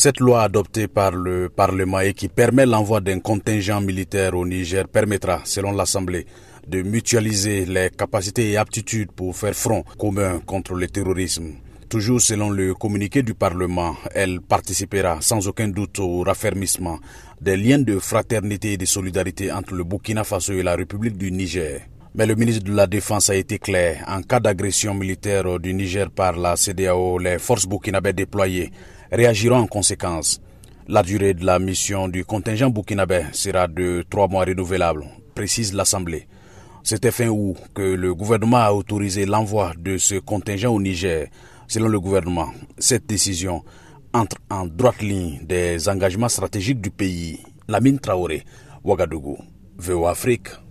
Cette loi adoptée par le Parlement et qui permet l'envoi d'un contingent militaire au Niger permettra, selon l'Assemblée, de mutualiser les capacités et aptitudes pour faire front commun contre le terrorisme. Toujours selon le communiqué du Parlement, elle participera sans aucun doute au raffermissement des liens de fraternité et de solidarité entre le Burkina Faso et la République du Niger. Mais le ministre de la Défense a été clair. En cas d'agression militaire du Niger par la CDAO, les forces burkinabées déployées réagiront en conséquence. La durée de la mission du contingent burkinabé sera de trois mois renouvelables, précise l'Assemblée. C'était fin août que le gouvernement a autorisé l'envoi de ce contingent au Niger Selon le gouvernement, cette décision entre en droite ligne des engagements stratégiques du pays. Lamine Traoré, Ouagadougou, VO Afrique.